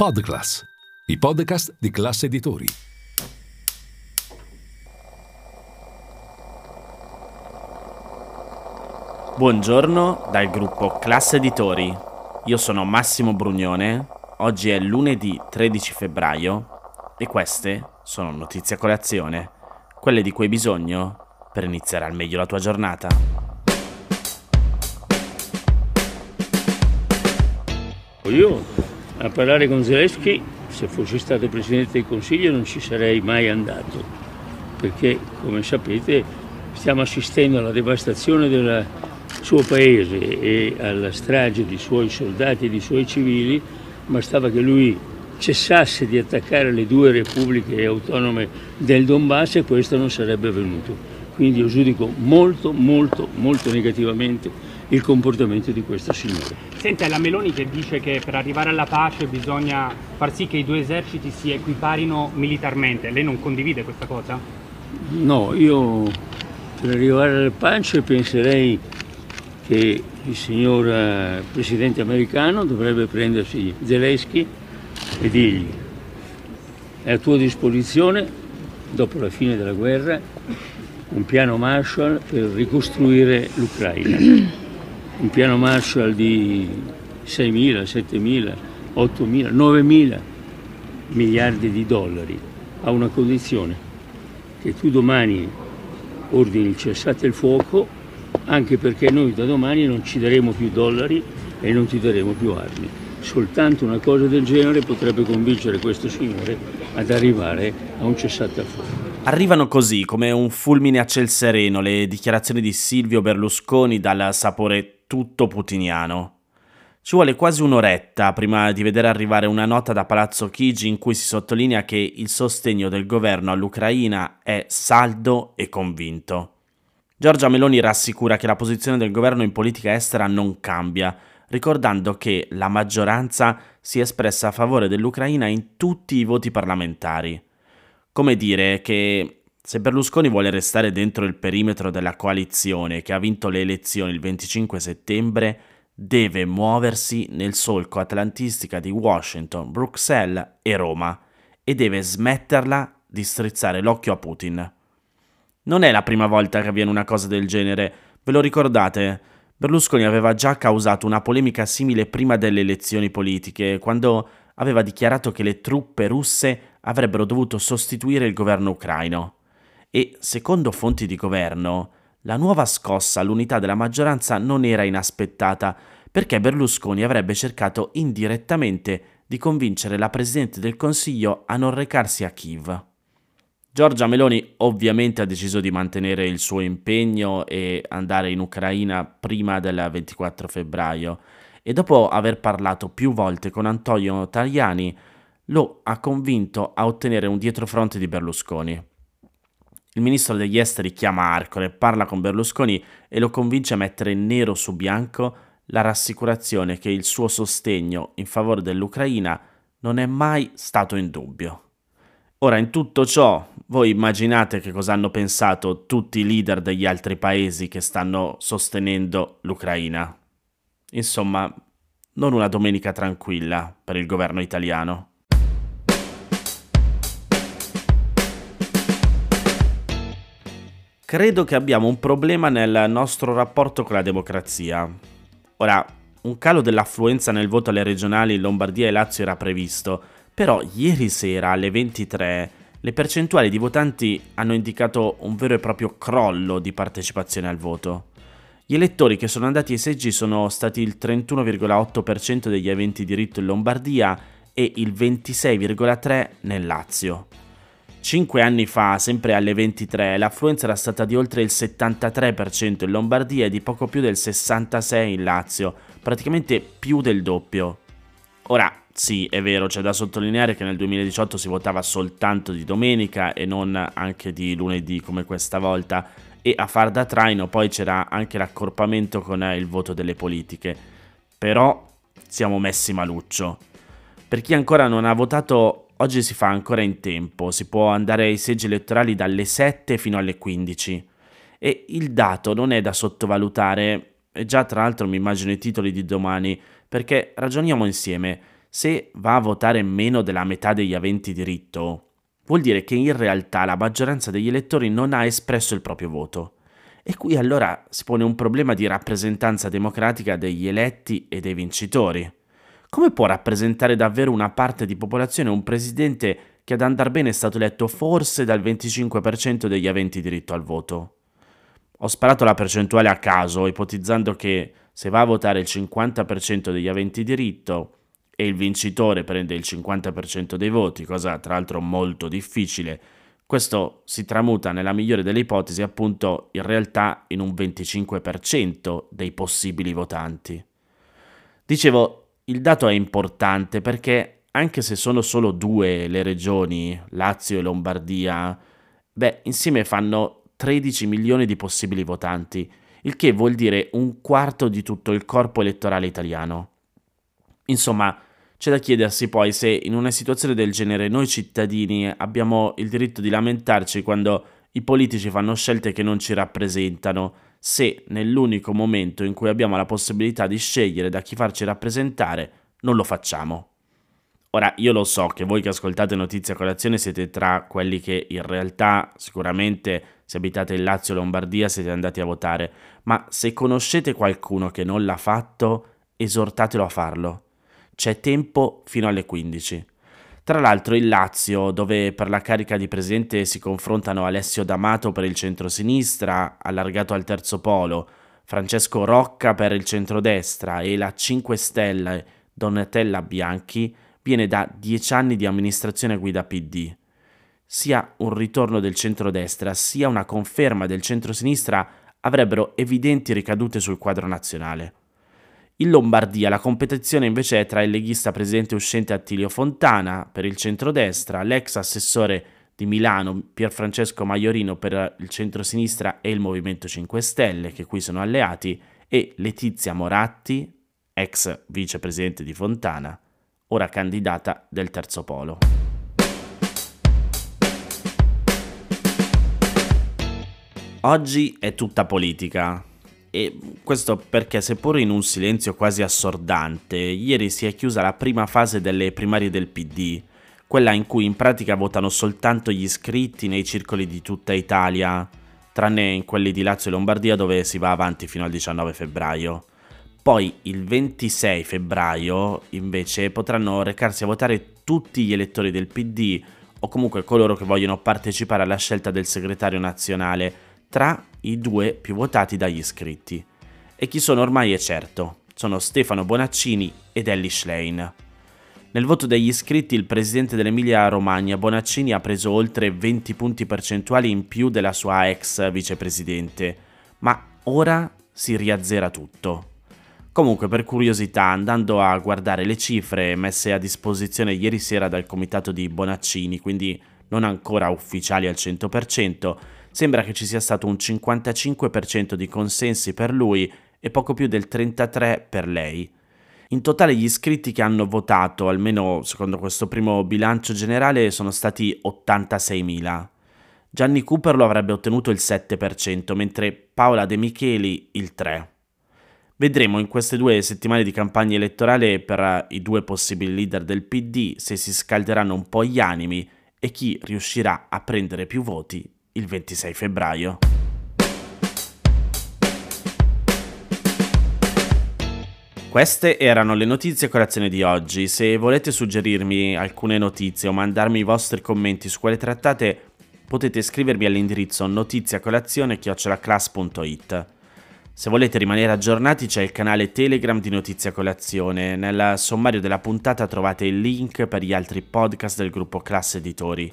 Podclass, i podcast di classe editori. Buongiorno dal gruppo Classe Editori. Io sono Massimo Brugnone. Oggi è lunedì 13 febbraio e queste sono notizie a colazione, quelle di cui hai bisogno per iniziare al meglio la tua giornata. Io a parlare con Zelensky, se fossi stato Presidente del Consiglio non ci sarei mai andato, perché come sapete stiamo assistendo alla devastazione del suo paese e alla strage di suoi soldati e di suoi civili, bastava che lui cessasse di attaccare le due repubbliche autonome del Donbass e questo non sarebbe avvenuto. Quindi io giudico molto, molto, molto negativamente il comportamento di questo signore. Sente, è la Meloni che dice che per arrivare alla pace bisogna far sì che i due eserciti si equiparino militarmente. Lei non condivide questa cosa? No, io per arrivare alla pace penserei che il signor eh, presidente americano dovrebbe prendersi Zelensky e dirgli è a tua disposizione dopo la fine della guerra un piano Marshall per ricostruire l'Ucraina un piano Marshall di 6.000, 7.000, 8.000, 9.000 miliardi di dollari a una condizione che tu domani ordini il cessate il fuoco anche perché noi da domani non ci daremo più dollari e non ti daremo più armi. Soltanto una cosa del genere potrebbe convincere questo signore ad arrivare a un cessate al fuoco. Arrivano così, come un fulmine a ciel sereno, le dichiarazioni di Silvio Berlusconi dal sapore tutto putiniano. Ci vuole quasi un'oretta prima di vedere arrivare una nota da Palazzo Chigi in cui si sottolinea che il sostegno del governo all'Ucraina è saldo e convinto. Giorgia Meloni rassicura che la posizione del governo in politica estera non cambia, ricordando che la maggioranza si è espressa a favore dell'Ucraina in tutti i voti parlamentari. Come dire che se Berlusconi vuole restare dentro il perimetro della coalizione che ha vinto le elezioni il 25 settembre, deve muoversi nel solco atlantistica di Washington, Bruxelles e Roma e deve smetterla di strizzare l'occhio a Putin. Non è la prima volta che avviene una cosa del genere, ve lo ricordate? Berlusconi aveva già causato una polemica simile prima delle elezioni politiche, quando aveva dichiarato che le truppe russe avrebbero dovuto sostituire il governo ucraino e, secondo fonti di governo, la nuova scossa all'unità della maggioranza non era inaspettata perché Berlusconi avrebbe cercato indirettamente di convincere la Presidente del Consiglio a non recarsi a Kiev. Giorgia Meloni ovviamente ha deciso di mantenere il suo impegno e andare in Ucraina prima del 24 febbraio e dopo aver parlato più volte con Antonio Tajani lo ha convinto a ottenere un dietrofront di Berlusconi. Il ministro degli esteri chiama Arcore, parla con Berlusconi e lo convince a mettere nero su bianco la rassicurazione che il suo sostegno in favore dell'Ucraina non è mai stato in dubbio. Ora, in tutto ciò, voi immaginate che cosa hanno pensato tutti i leader degli altri paesi che stanno sostenendo l'Ucraina. Insomma, non una domenica tranquilla per il governo italiano. Credo che abbiamo un problema nel nostro rapporto con la democrazia. Ora, un calo dell'affluenza nel voto alle regionali in Lombardia e Lazio era previsto, però ieri sera alle 23 le percentuali di votanti hanno indicato un vero e proprio crollo di partecipazione al voto. Gli elettori che sono andati ai seggi sono stati il 31,8% degli aventi diritto in Lombardia e il 26,3% nel Lazio. Cinque anni fa, sempre alle 23, l'affluenza era stata di oltre il 73% in Lombardia e di poco più del 66% in Lazio, praticamente più del doppio. Ora, sì, è vero, c'è da sottolineare che nel 2018 si votava soltanto di domenica e non anche di lunedì come questa volta, e a far da traino poi c'era anche l'accorpamento con il voto delle politiche. Però siamo messi maluccio. Per chi ancora non ha votato Oggi si fa ancora in tempo, si può andare ai seggi elettorali dalle 7 fino alle 15 e il dato non è da sottovalutare, e già tra l'altro mi immagino i titoli di domani, perché ragioniamo insieme. Se va a votare meno della metà degli aventi diritto, vuol dire che in realtà la maggioranza degli elettori non ha espresso il proprio voto. E qui allora si pone un problema di rappresentanza democratica degli eletti e dei vincitori. Come può rappresentare davvero una parte di popolazione un presidente che ad andar bene è stato eletto forse dal 25% degli aventi diritto al voto? Ho sparato la percentuale a caso, ipotizzando che se va a votare il 50% degli aventi diritto e il vincitore prende il 50% dei voti, cosa tra l'altro molto difficile, questo si tramuta nella migliore delle ipotesi appunto in realtà in un 25% dei possibili votanti. Dicevo, il dato è importante perché anche se sono solo due le regioni, Lazio e Lombardia, beh, insieme fanno 13 milioni di possibili votanti, il che vuol dire un quarto di tutto il corpo elettorale italiano. Insomma, c'è da chiedersi poi se in una situazione del genere noi cittadini abbiamo il diritto di lamentarci quando i politici fanno scelte che non ci rappresentano, se nell'unico momento in cui abbiamo la possibilità di scegliere da chi farci rappresentare non lo facciamo. Ora, io lo so che voi che ascoltate Notizia Colazione siete tra quelli che in realtà sicuramente se abitate in Lazio o Lombardia siete andati a votare, ma se conoscete qualcuno che non l'ha fatto, esortatelo a farlo. C'è tempo fino alle 15. Tra l'altro il Lazio, dove per la carica di presidente si confrontano Alessio D'Amato per il centro-sinistra, allargato al terzo polo, Francesco Rocca per il centrodestra e la 5 Stelle Donatella Bianchi, viene da dieci anni di amministrazione guida PD. Sia un ritorno del centrodestra sia una conferma del centrosinistra avrebbero evidenti ricadute sul quadro nazionale. In Lombardia la competizione invece è tra il leghista presidente uscente Attilio Fontana per il centrodestra, l'ex assessore di Milano Pierfrancesco Maiorino per il centrosinistra e il Movimento 5 Stelle, che qui sono alleati, e Letizia Moratti, ex vicepresidente di Fontana, ora candidata del terzo polo. Oggi è tutta politica. E questo perché, seppur in un silenzio quasi assordante, ieri si è chiusa la prima fase delle primarie del PD, quella in cui in pratica votano soltanto gli iscritti nei circoli di tutta Italia, tranne in quelli di Lazio e Lombardia dove si va avanti fino al 19 febbraio. Poi il 26 febbraio invece potranno recarsi a votare tutti gli elettori del PD o comunque coloro che vogliono partecipare alla scelta del segretario nazionale tra i due più votati dagli iscritti. E chi sono ormai è certo, sono Stefano Bonaccini ed Ellie Schlein. Nel voto degli iscritti il presidente dell'Emilia Romagna Bonaccini ha preso oltre 20 punti percentuali in più della sua ex vicepresidente, ma ora si riazzera tutto. Comunque, per curiosità, andando a guardare le cifre messe a disposizione ieri sera dal comitato di Bonaccini, quindi non ancora ufficiali al 100%, sembra che ci sia stato un 55% di consensi per lui e poco più del 33% per lei. In totale gli iscritti che hanno votato, almeno secondo questo primo bilancio generale, sono stati 86.000. Gianni Cooper lo avrebbe ottenuto il 7%, mentre Paola De Micheli il 3%. Vedremo in queste due settimane di campagna elettorale per i due possibili leader del PD se si scalderanno un po' gli animi e chi riuscirà a prendere più voti il 26 febbraio. Queste erano le notizie a colazione di oggi. Se volete suggerirmi alcune notizie o mandarmi i vostri commenti su quelle trattate, potete scrivermi all'indirizzo notiziacolazione.it. Se volete rimanere aggiornati c'è il canale Telegram di Notizia Colazione. Nel sommario della puntata trovate il link per gli altri podcast del gruppo Classe Editori.